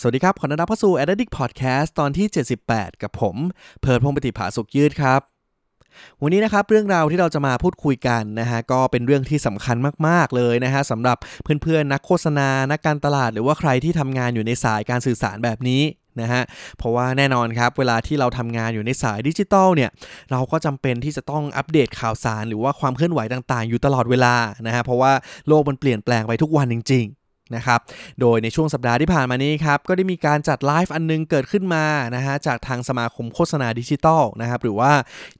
สวัสดีครับ ขอต้อนรับเข้าสู่ a d d i c t Podcast ตอนที่ 78 กับผม เพิร์ดพงปฏิภาสุขยืดครับ วันนี้นะครับเรื่องราวที่เราจะมาพูดคุยกันนะฮะก็เป็นเรื่องที่สำคัญมากๆเลยนะฮะสำหรับเพื่อนๆนักโฆษณา นักการตลาด หรือว่าใครที่ทำงานอยู่ในสายการสื่อสารแบบนี้นะฮะเพราะว่าแน่นอนครับเวลาที่เราทำงานอยู่ในสายดิจิทัลเนี่ยเราก็จำเป็นที่จะต้องอัปเดตข่าวสาร หรือว่าความเคลื่อนไหวต่างๆ อยู่ตลอดเวลานะฮะเพราะว่าโลกมันเปลี่ยนแปลงไปทุกวันจริง ๆ นะครับ โดยในช่วงสัปดาห์ที่ผ่านมานี้ครับ ก็ได้มีการจัดไลฟ์อันนึงเกิดขึ้นมานะฮะจากทางสมาคมโฆษณาดิจิตอลนะครับหรือว่า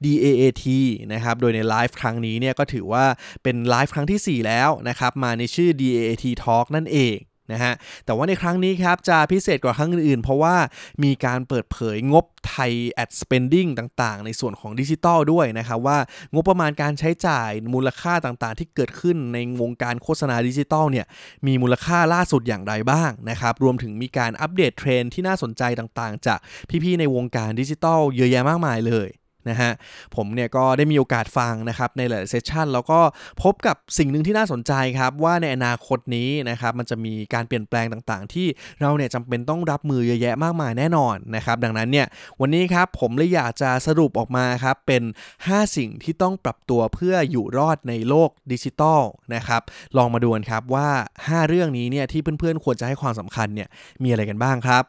DAAT นะครับโดยในไลฟ์ครั้งนี้เนี่ยก็ถือว่าเป็นไลฟ์ครั้งที่ 4 แล้วนะครับมาในชื่อ DAAT Talk นั่นเอง นะฮะแต่ว่าในครั้งนี้ครับจะพิเศษกว่าครั้งอื่นๆ เพราะว่ามีการเปิดเผยงบไทย ad spending ต่างๆ ในส่วนของดิจิทัลด้วยนะครับว่างบประมาณการใช้จ่ายมูลค่าต่างๆ ที่เกิดขึ้นในวงการโฆษณาดิจิทัลเนี่ยมีมูลค่าล่าสุดอย่างไรบ้างนะครับรวมถึงมีการอัปเดตเทรนที่น่าสนใจต่างๆ จากพี่ๆในวงการดิจิทัลเยอะแยะมากมายเลย นะฮะผมเนี่ยก็ได้มีโอกาสฟังนะครับในหลายเซสชันแล้วก็พบกับสิ่งหนึ่งที่น่าสนใจครับ ว่าในอนาคตนี้นะครับมันจะมีการเปลี่ยนแปลงต่างๆ ที่เราเนี่ยจำเป็นต้องรับมือเยอะแยะมากมายแน่นอนนะครับดังนั้นเนี่ยวันนี้ครับผมเลยอยากจะสรุปออกมาครับเป็น 5 สิ่งที่ต้องปรับตัวเพื่ออยู่รอดในโลกดิจิตอลนะครับลองมาดูกันครับว่า 5 เรื่องนี้เนี่ยที่เพื่อนๆควรจะให้ความสำคัญเนี่ยมีอะไรกันบ้างครับ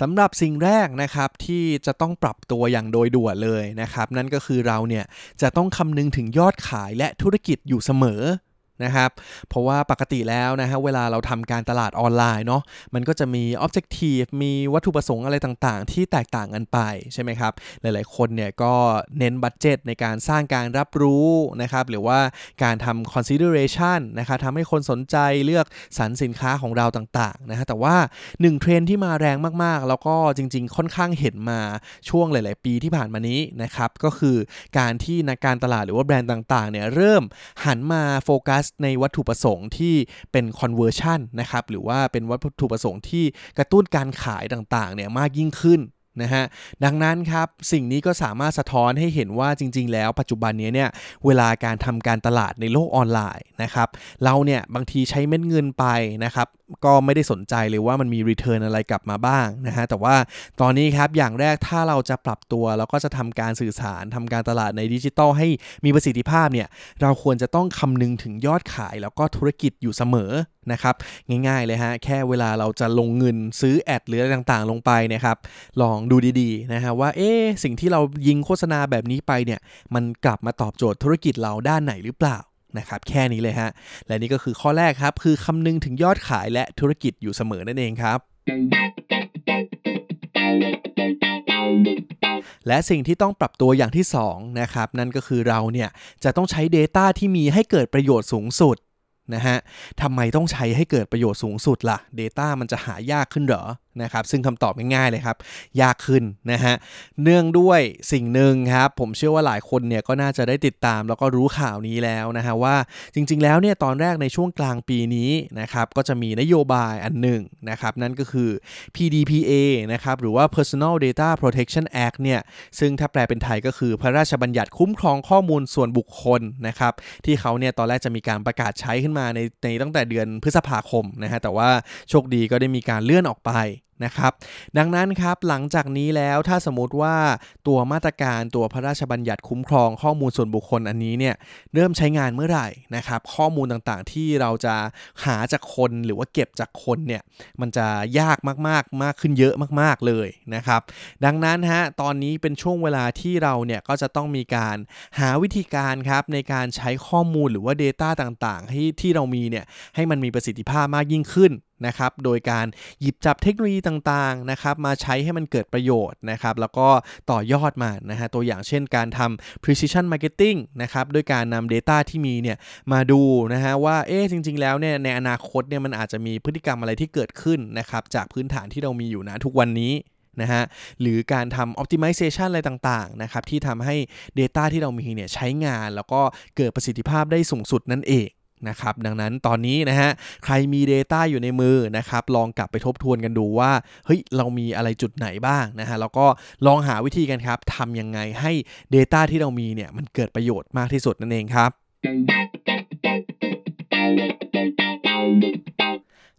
สำหรับสิ่งแรกนะครับที่จะต้องปรับตัวอย่างโดยด่วนเลยนะครับ นั่นก็คือเราเนี่ยจะต้องคำนึงถึงยอดขายและธุรกิจอยู่เสมอ นะครับ เพราะว่าปกติแล้วนะฮะเวลาเราทำการตลาดออนไลน์เนาะมันก็จะมี Objective มีวัตถุประสงค์อะไรต่างๆ ที่แตกต่างกันไปใช่ไหมครับ หลายๆคนเนี่ยก็เน้นบัตเจตในการสร้างการรับรู้นะครับ หรือว่าการทำ consideration นะครับทำให้คนสนใจเลือกสรรสินค้าของเราต่างๆนะฮะแต่ว่า 1 เทรนที่มาแรงมากๆ แล้วก็จริง ๆ ค่อนข้างเห็นมาช่วงหลาย ๆ ปีที่ผ่านมานี้นะครับก็คือการที่นักการตลาดหรือว่าแบรนด์ต่างๆเนี่ยเริ่มหันมาโฟกัสในวัตถุประสงค์ที่เป็น conversion นะครับ หรือว่าเป็นวัตถุประสงค์ที่กระตุ้นการขายต่างๆเนี่ยมากยิ่งขึ้นนะฮะดังนั้นครับสิ่งนี้ก็สามารถสะท้อนให้เห็นว่าจริง ๆ แล้วปัจจุบันนี้เนี่ยเวลาการทำการตลาดในโลกออนไลน์นะครับเราเนี่ยบางทีใช้เม็ดเงินไปนะครับก็ไม่ได้สนใจเลยว่ามันมี return อะไรกลับมาบ้างนะฮะแต่ว่าตอนนี้ครับอย่างแรกถ้าเราจะปรับตัวแล้วก็จะทำการสื่อสารทำการตลาดในดิจิตอลให้มีประสิทธิภาพเนี่ยเราควรจะต้องคำนึงถึงยอดขายแล้วก็ธุรกิจอยู่เสมอนะครับง่ายๆเลยฮะแค่เวลาเราจะลงเงินซื้อแอดหรืออะไรต่างๆ ลงไปนะครับลองดูดีๆนะฮะว่าเอ๊สิ่งที่เรายิงโฆษณาแบบนี้ไปเนี่ยมันกลับมาตอบโจทย์ธุรกิจเราด้านไหนหรือเปล่า นะครับแค่นี้เลยฮะ และนี่ก็คือข้อแรกครับ คือคำนึงถึงยอดขายและธุรกิจอยู่เสมอนั่นเองครับและสิ่งที่ต้องปรับตัวอย่างที่2นะครับนั่นก็คือเราเนี่ยจะต้องใช้ Data ที่มีให้เกิดประโยชน์สูงสุดนะฮะทำไมต้องใช้ให้เกิดประโยชน์สูงสุดล่ะ Data มันจะหายากขึ้นเหรอ นะครับซึ่งคำตอบง่ายๆเลยครับ ยากขึ้นนะฮะเนื่องด้วยสิ่งหนึ่งครับผมเชื่อว่าหลายคนเนี่ยก็น่าจะได้ติดตามแล้วก็รู้ข่าวนี้แล้วนะฮะว่าจริงๆแล้วเนี่ยตอนแรกในช่วงกลางปีนี้นะครับก็จะมีนโยบายอันหนึ่งนะครับนั่นก็คือ PDPA นะครับหรือว่า Personal Data Protection Act เนี่ยซึ่งถ้าแปลเป็นไทยก็คือพระราชบัญญัติคุ้มครองข้อมูลส่วนบุคคลนะครับที่เขาเนี่ยตอนแรกจะมีการประกาศใช้ขึ้นมาในในตั้งแต่เดือนพฤษภาคมนะฮะแต่ว่าโชคดีก็ได้มีการเลื่อนออกไป นะครับดังนั้นครับหลังจากนี้แล้วถ้าสมมติว่าตัวมาตรการตัวพระราชบัญญัติคุ้มครองข้อมูลส่วนบุคคลอันนี้เนี่ยเริ่มใช้งานเมื่อไหร่นะครับข้อมูลต่างๆที่เราจะหาจากคนหรือว่าเก็บจากคนเนี่ยมันจะยากมากๆมากขึ้นเยอะมากๆเลยนะครับดังนั้นฮะตอนนี้เป็นช่วงเวลาที่เราเนี่ยก็จะต้องมีการหาวิธีการครับในการใช้ข้อมูลหรือว่า Data ต่างๆให้ที่เรามีเนี่ยให้มันมีประสิทธิภาพมากยิ่งขึ้น นะครับ โดยการหยิบจับเทคโนโลยีต่างๆนะครับมาใช้ให้มันเกิดประโยชน์นะครับ แล้วก็ต่อยอดมานะฮะตัวอย่างเช่นการทำ precision marketing นะครับด้วยการนำ Data ที่มีเนี่ยมาดูนะฮะว่าเอ๊ะจริง ๆ แล้วเนี่ยในอนาคตเนี่ยมันอาจจะมีพฤติกรรมอะไรที่เกิดขึ้นนะครับจากพื้นฐานที่เรามีอยู่นะทุกวันนี้นะฮะหรือการทำ optimization อะไรต่างๆนะครับที่ทำให้ Data ที่เรามีเนี่ยใช้งานแล้วก็เกิดประสิทธิภาพได้สูงสุดนั่นเอง นะครับดังนั้นตอนนี้นะฮะใครมี Data อยู่ในมือนะครับลองกลับไปทบทวนกันดูว่าเฮ้ยเรามีอะไรจุดไหนบ้างนะฮะแล้วก็ลองหาวิธีกันครับทำยังไงให้ Data ที่เรามีเนี่ยมันเกิดประโยชน์มากที่สุดนั่นเองครับ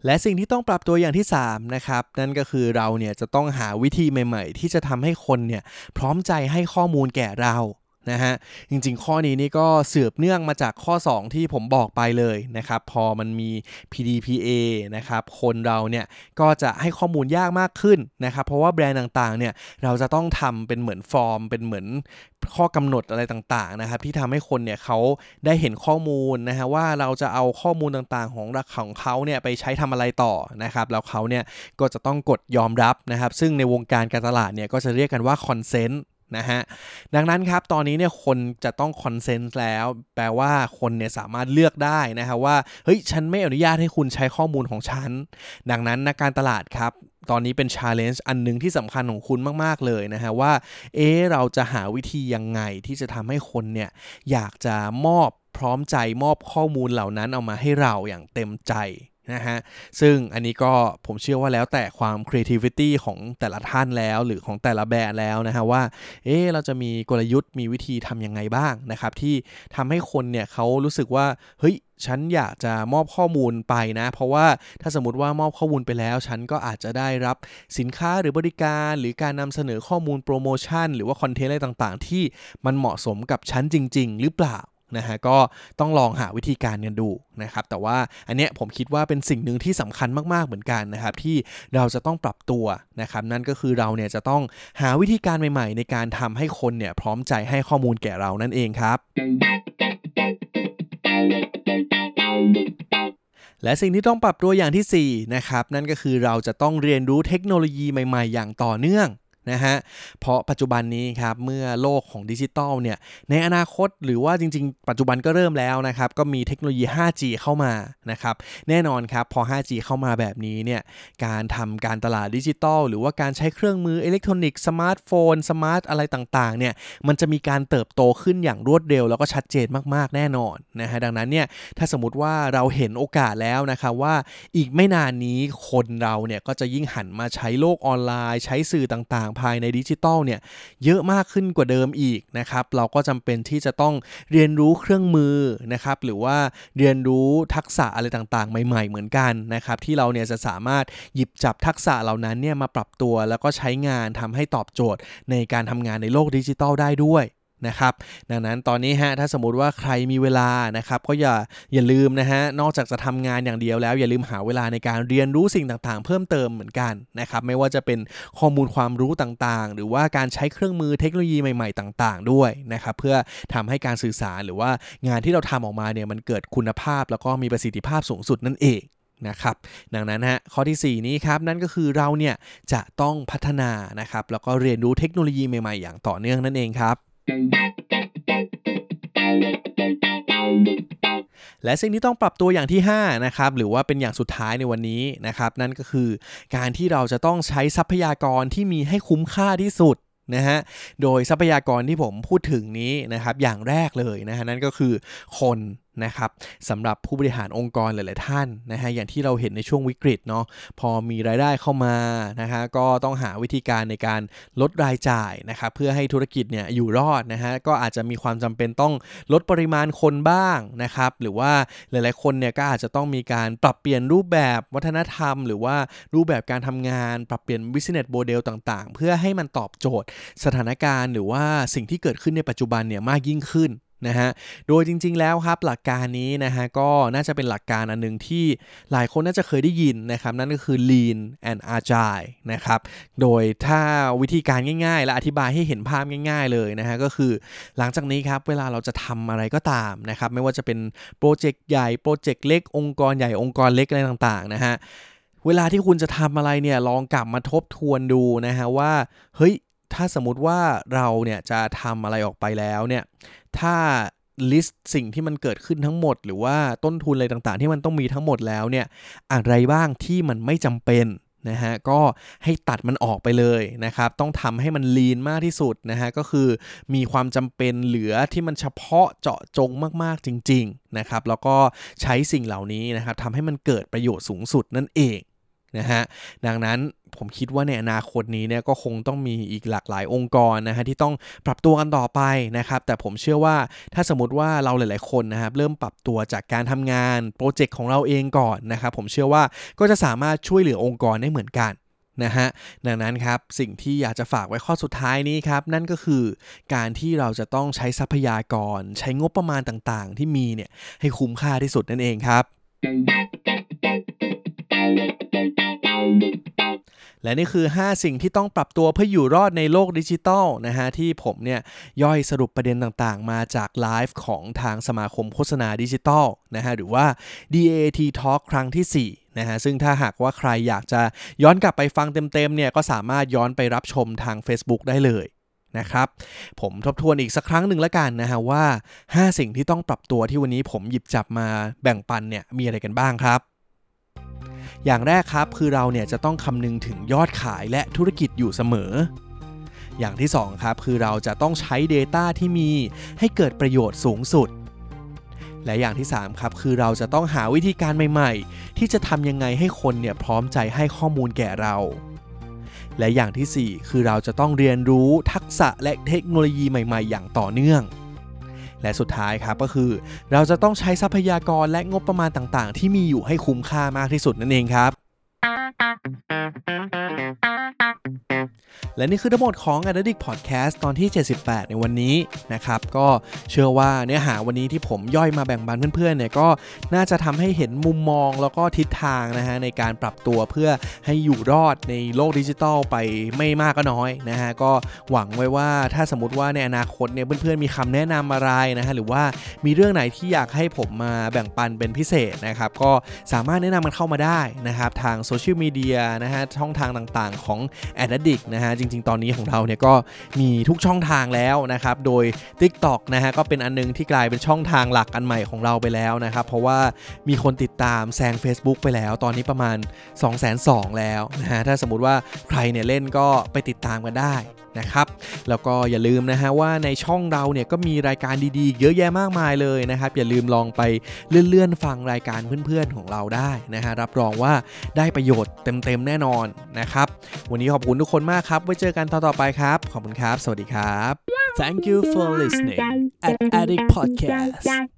และสิ่งที่ต้องปรับตัวอย่างที่3นะครับนั่นก็คือเราเนี่ยจะต้องหาวิธีใหม่ ๆ ที่จะทำให้คนเนี่ยพร้อมใจให้ข้อมูลแก่เรา นะฮะจริงๆ ข้อนี้นี่ก็สืบเนื่องมาจากข้อ 2 ที่ผมบอกไปเลยนะครับ พอมันมี PDPA นะครับ คนเราเนี่ยก็จะให้ข้อมูลยากมากขึ้นนะครับ เพราะว่าแบรนด์ต่างๆ เนี่ยเราจะต้องทำเป็นเหมือนฟอร์ม เป็นเหมือนข้อกำหนดอะไรต่างๆนะครับที่ทำให้คนเนี่ยเขาได้เห็นข้อมูลนะฮะว่าเราจะเอาข้อมูลต่างๆ ของรักของเขาเนี่ยไปใช้ทำอะไรต่อนะครับแล้วเขาเนี่ยก็จะต้องกดยอมรับนะครับ ซึ่งในวงการการตลาดเนี่ยก็จะเรียกกันว่า consent นะฮะดังนั้นครับตอนนี้เนี่ยคนจะต้อง consent แล้ว แปลว่าคนเนี่ยสามารถเลือกได้นะฮะว่าเฮ้ยฉันไม่อนุญาตให้คุณใช้ข้อมูลของฉัน ดังนั้นนักการตลาดครับตอนนี้เป็น challenge อันหนึ่งที่สำคัญของคุณมาก ๆ เลยนะฮะว่า เอ๊เราจะหาวิธียังไงที่จะทำให้คนเนี่ยอยากจะมอบพร้อมใจมอบข้อมูลเหล่านั้นเอามาให้เราอย่างเต็มใจ นะฮะ ซึ่งอันนี้ก็ผมเชื่อว่าแล้วแต่ความ creativity ของแต่ละท่านแล้วหรือของแต่ละแบรนด์แล้วนะฮะว่า เอ๊เราจะมีกลยุทธ์มีวิธีทำยังไงบ้างนะครับ ที่ทำให้คนเนี่ยเขารู้สึกว่า เฮ้ยฉันอยากจะมอบข้อมูลไปนะ เพราะว่าถ้าสมมติว่ามอบข้อมูลไปแล้ว ฉันก็อาจจะได้รับสินค้าหรือบริการหรือการนำเสนอข้อมูลโปรโมชั่น หรือว่าคอนเทนต์อะไรต่างๆ ที่มันเหมาะสมกับฉันจริง ๆ หรือเปล่า นะฮะก็ต้องลองหาวิธีการกันดูนะครับแต่ว่าอันเนี้ยผมคิดว่าเป็นสิ่งหนึ่งที่สำคัญมากๆเหมือนกันนะครับที่เราจะต้องปรับตัวนะครับนั่นก็คือเราเนี่ยจะต้องหาวิธีการใหม่ๆ ในการทำให้คนเนี่ยพร้อมใจให้ข้อมูลแก่เรานั่นเองครับและสิ่งที่ต้องปรับตัวอย่างที่4นะครับนั่นก็คือเราจะต้องเรียนรู้เทคโนโลยีใหม่ ๆ อย่างต่อเนื่อง นะฮะ เพราะปัจจุบันนี้ครับเมื่อโลกของดิจิตอลเนี่ยในอนาคตหรือว่าจริง ๆ ปัจจุบันก็เริ่มแล้วนะครับก็มีเทคโนโลยี 5G เข้ามานะครับแน่นอนครับพอ 5G เข้ามาแบบนี้เนี่ยการทำการตลาดดิจิตอลหรือว่าการใช้เครื่องมืออิเล็กทรอนิกส์สมาร์ทโฟน smart อะไรต่างๆเนี่ยมันจะมีการเติบโตขึ้นอย่างรวดเร็ว แล้วก็ชัดเจนมากๆแน่นอนนะฮะดังนั้นเนี่ยถ้าสมมติว่าเราเห็นโอกาสแล้วนะครับว่าอีกไม่นานนี้คนเราเนี่ยก็จะยิ่งหันมาใช้โลกออนไลน์ ใช้สื่อต่างๆภายในดิจิตอลเนี่ยเยอะมากขึ้นกว่าเดิมอีกนะครับ เราก็จำเป็นที่จะต้องเรียนรู้เครื่องมือนะครับหรือว่าเรียนรู้ทักษะอะไรต่างๆ ใหม่ ๆ เหมือนกันนะครับที่เราเนี่ยจะสามารถหยิบจับทักษะเหล่านั้นเนี่ยมาปรับตัวแล้วก็ใช้งานทำให้ตอบโจทย์ในการทำงานในโลกดิจิตอลได้ด้วย นะครับดังนั้นตอนนี้ฮะถ้าสมมติว่าใครมีเวลานะครับก็อย่าอย่าลืมนะฮะนอกจากจะทำงานอย่างเดียวแล้ว อย่าลืมหาเวลาในการเรียนรู้สิ่งต่างๆ เพิ่มเติมเหมือนกันนะครับไม่ว่าจะเป็นข้อมูลความรู้ต่างๆ หรือว่าการใช้เครื่องมือเทคโนโลยีใหม่ๆ ต่างๆ ด้วยนะครับเพื่อทำให้การสื่อสารหรือว่างานที่เราทำออกมาเนี่ยมันเกิดคุณภาพ แล้วก็มีประสิทธิภาพสูงสุดนั่นเองนะครับดังนั้นฮะข้อที่ 4 นี้ครับนั่นก็คือเราเนี่ยจะต้องพัฒนานะครับแล้วก็เรียนรู้เทคโนโลยีใหม่ๆ อย่างต่อเนื่องนั่นเองครับ และสิ่งที่ต้องปรับตัวอย่างที่5นะครับหรือว่าเป็นอย่างสุดท้ายในวันนี้นะครับนั่นก็คือการที่เราจะต้องใช้ทรัพยากรที่มีให้คุ้มค่าที่สุดนะฮะ โดยทรัพยากรที่ผมพูดถึงนี้นะครับอย่างแรกเลยนะฮะนั่นก็คือคน นะครับสำหรับผู้บริหารองค์กรหลายๆท่านนะฮะอย่างที่เราเห็นในช่วงวิกฤตเนาะพอมีรายได้เข้ามานะฮะก็ต้องหาวิธีการในการลดรายจ่ายนะครับเพื่อให้ธุรกิจเนี่ยอยู่รอดนะฮะก็อาจจะมีความจำเป็นต้องลดปริมาณคนบ้างนะครับหรือว่าหลายๆคนเนี่ยก็อาจจะต้องมีการปรับเปลี่ยนรูปแบบวัฒนธรรม หรือว่ารูปแบบการทำงานปรับเปลี่ยน business model ต่างๆ เพื่อให้มันตอบโจทย์สถานการณ์ หรือว่าสิ่งที่เกิดขึ้นในปัจจุบันเนี่ยมากยิ่งขึ้น นะฮะ โดยจริง ๆ แล้วครับหลักการนี้นะฮะก็น่าจะเป็นหลักการอันหนึ่งที่หลายคนน่าจะเคยได้ยินนะครับ นั่นก็คือ lean and agile นะครับ โดยถ้าวิธีการง่าย ๆ และอธิบายให้เห็นภาพง่าย ๆ เลยนะฮะก็คือหลังจากนี้ครับเวลาเราจะทำอะไรก็ตามนะครับ ไม่ว่าจะเป็นโปรเจกต์ใหญ่โปรเจกต์เล็กองค์กรใหญ่องค์กรเล็กอะไรต่างๆนะฮะเวลาที่คุณจะทำอะไรเนี่ยลองกลับมาทบทวนดูนะฮะว่าเฮ้ย ถ้าสมมติว่าเราเนี่ยจะทำอะไรออกไปแล้วเนี่ย ถ้าลิสต์สิ่งที่มันเกิดขึ้นทั้งหมด หรือว่าต้นทุนอะไรต่างๆ ที่มันต้องมีทั้งหมดแล้วเนี่ย อะไรบ้างที่มันไม่จำเป็นนะฮะก็ให้ตัดมันออกไปเลยนะครับต้องทำให้มันลีนมากที่สุดนะฮะก็คือมีความจำเป็นเหลือที่มันเฉพาะเจาะจงมากๆจริง ๆนะครับ แล้วก็ใช้สิ่งเหล่านี้นะครับทำให้มันเกิดประโยชน์สูงสุดนั่นเอง นะฮะดังนั้นผมคิดว่าในอนาคตนี้เนี่ยก็คงต้องมีอีกหลากหลายองค์กรนะฮะที่ต้องปรับตัวกันต่อไปนะครับ แต่ผมเชื่อว่าถ้าสมมติว่าเราหลาย ๆ คนนะครับเริ่มปรับตัวจากการทำงานโปรเจกต์ของเราเองก่อนนะครับ ผมเชื่อว่าก็จะสามารถช่วยเหลือองค์กรได้เหมือนกันนะฮะดังนั้นครับสิ่งที่อยากจะฝากไว้ข้อสุดท้ายนี้ครับ นั่นก็คือการที่เราจะต้องใช้ทรัพยากร ใช้งบประมาณต่าง ๆ ที่มีเนี่ยให้คุ้มค่าที่สุดนั่นเองครับ และนี่คือ 5 สิ่งที่ต้องปรับตัวเพื่ออยู่รอดในโลกดิจิทัลนะฮะที่ผมเนี่ยย่อยสรุปประเด็นต่างๆ มาจากไลฟ์ของทางสมาคมโฆษณาดิจิทัลนะฮะหรือว่า DAT Talk ครั้งที่ 4นะฮะซึ่งถ้าหากว่าใครอยากจะย้อนกลับไปฟังเต็มๆเนี่ยก็สามารถย้อนไปรับชมทาง Facebook ได้เลยนะครับผมทบทวนอีกสักครั้งหนึ่งล้วกันนะฮะว่า 5 สิ่งที่ต้องปรับตัวที่วันนี้ผมหยิบจับมาแบ่งปันเนี่ยมีอะไรกันบ้างครับ อย่างแรกครับคือเราเนี่ยจะต้องคำนึงถึงยอดขายและธุรกิจอยู่เสมอ อย่างที่2ครับคือเราจะต้องใช้ Data ที่มีให้เกิดประโยชน์สูงสุด และอย่างที่3ครับคือเราจะต้องหาวิธีการใหม่ๆ ที่จะทำยังไงให้คนเนี่ยพร้อมใจให้ข้อมูลแก่เราและอย่างที่ 4 คือเราจะต้องเรียนรู้ทักษะและเทคโนโลยีใหม่ ๆ อย่างต่อเนื่อง และสุดท้ายครับก็คือ เราจะต้องใช้ทรัพยากรและงบประมาณต่างๆ ที่มีอยู่ให้คุ้มค่ามากที่สุดนั่นเองครับ และนี่คือทั้งหมดของ a d d i c t Podcast ตอนที่ 78 ในวันนี้นะครับ ก็เชื่อว่าเนื้อหาวันนี้ที่ผมย่อยมาแบ่งปันเพื่อนๆเนี่ยก็น่าจะทำให้เห็นมุมมองแล้วก็ทิศทางนะฮะในการปรับตัวเพื่อให้อยู่รอดในโลกดิจิทัลไปไม่มากก็น้อยนะฮะก็หวังไว้ว่าถ้าสมมติว่าในอนาคตเนี่ยเพื่อนๆมีคำแนะนำอะไรนะฮะหรือว่ามีเรื่องไหนที่อยากให้ผมมาแบ่งปันเป็นพิเศษนะครับก็สามารถแนะนำมันเข้ามาได้นะครับทางโซเชียลมีเดียนะฮะช่องทางต่างๆของ a d d i c t นะฮะจริง ๆ ตอนนี้ของเราเนี่ยก็มีทุกช่องทางแล้วนะครับ โดย TikTok นะฮะก็เป็นอันนึงที่กลายเป็นช่องทางหลักอันใหม่ของเราไปแล้วนะครับ เพราะว่ามีคนติดตามแซง Facebook ไปแล้ว ตอนนี้ประมาณ 2 2 0 0 0แล้วนะฮะถ้าสมมติว่าใครเนี่ยเล่นก็ไปติดตามกันได้นะครับแล้วก็อย่าลืมนะฮะว่าในช่องเราเนี่ยก็มีรายการดีๆ เยอะแยะมากมายเลยนะครับ อย่าลืมลองไปเลื่อนๆฟังรายการเพื่อนๆของเราได้นะฮะรับรองว่าได้ประโยชน์เต็มๆแน่นอนนะครับวันนี้ขอบคุณทุกคนมากครับไว้เจอกันตอนต่อไปครับ ขอบคุณครับ สวัสดีครับ Thank you for listening at Addict Podcast